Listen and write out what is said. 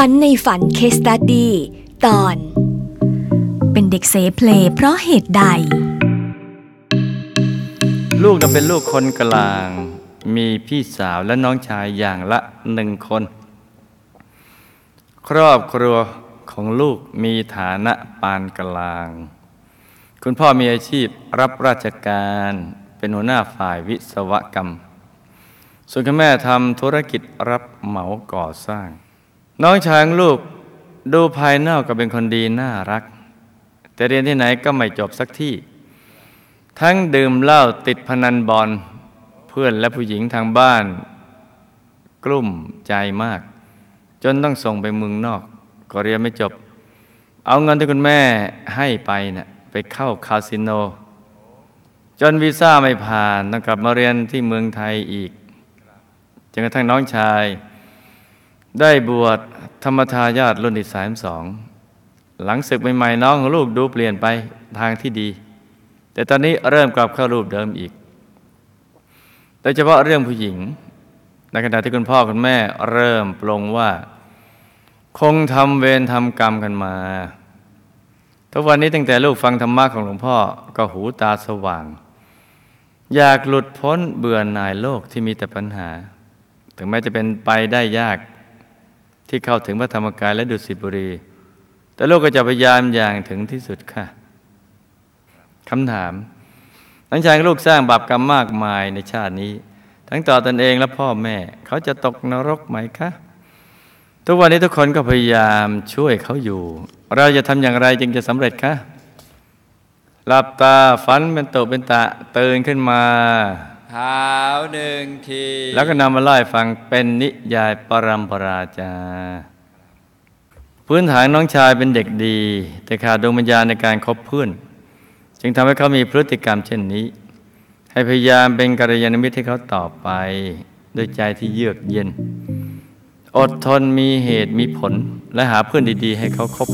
ฝันในฝันเคสตัดดี้ตอน เป็นเด็กเสเพลเพราะเหตุใด ลูกนั้นเป็นลูกคนกลาง มีพี่สาวและน้องชายอย่างละหนึ่งคน ครอบครัวของลูกมีฐานะปานกลาง คุณพ่อมีอาชีพรับราชการเป็นหัวหน้าฝ่ายวิศวกรรม ส่วนคุณแม่ทำธุรกิจรับเหมาก่อสร้าง น้องชายของลูกดูภายนอกก็เป็นคนดีน่ารัก แต่เรียนที่ไหนก็ไม่จบสักที่ ทั้งดื่มเหล้าติดพนันบอลเพื่อนและผู้หญิงทางบ้าน กลุ่มใจมาก จนต้องส่งไปเมืองนอก ก็เรียนไม่จบ เอาเงินที่คุณแม่ให้ไปนะ่ะไปเข้าคาสิโน จนวีซ่าไม่ผ่านต้องกลับมาเรียนที่เมืองไทยอีกจนกระทั่งน้องชาย ได้บวชธรรมทายาทรุ่นที่สามสอง หลังศึกใหม่ๆน้องของลูกดูเปลี่ยนไปทางที่ดี แต่ตอนนี้เริ่มกลับเข้ารูปเดิมอีก โดยเฉพาะเรื่องผู้หญิง ในขณะที่คุณพ่อคุณแม่เริ่มปลงว่า คงทำเวรทำกรรมกันมา ทุกวันนี้ตั้งแต่ลูกฟังธรรมะของหลวงพ่อก็หูตาสว่าง อยากหลุดพ้นเบื่อหน่ายโลกที่มีแต่ปัญหา ถึงแม้จะเป็นไปได้ยาก ที่เข้าถึงพระธรรมกายและดุสิตบุรี แต่โลกก็จะพยายามอย่างถึงที่สุดค่ะคำถามหลังจากลูกสร้างบาปกรรมมากมายในชาตินี้ ทั้งต่อตนเองและพ่อแม่ เขาจะตกนรกไหมคะทุกวันนี้ทุกคนก็พยายามช่วยเขาอยู่ เราจะทำอย่างไรจึงจะสำเร็จคะหลับตาฝันเป็นตุเป็นตะตื่นขึ้นมา หาวหนึ่งที แล้วก็นำมาเล่าให้ฟังเป็นนิยายปรัมปราจา พื้นฐานน้องชายเป็นเด็กดี แต่ขาดดวงวิญญาณในการคบเพื่อน จึงทำให้เขามีพฤติกรรมเช่นนี้ ให้พยายามเป็นกัลยาณมิตรให้เขาต่อไป ด้วยใจที่เยือกเย็น อดทนมีเหตุมีผลและหาเพื่อนดี ๆ ให้เขาคบ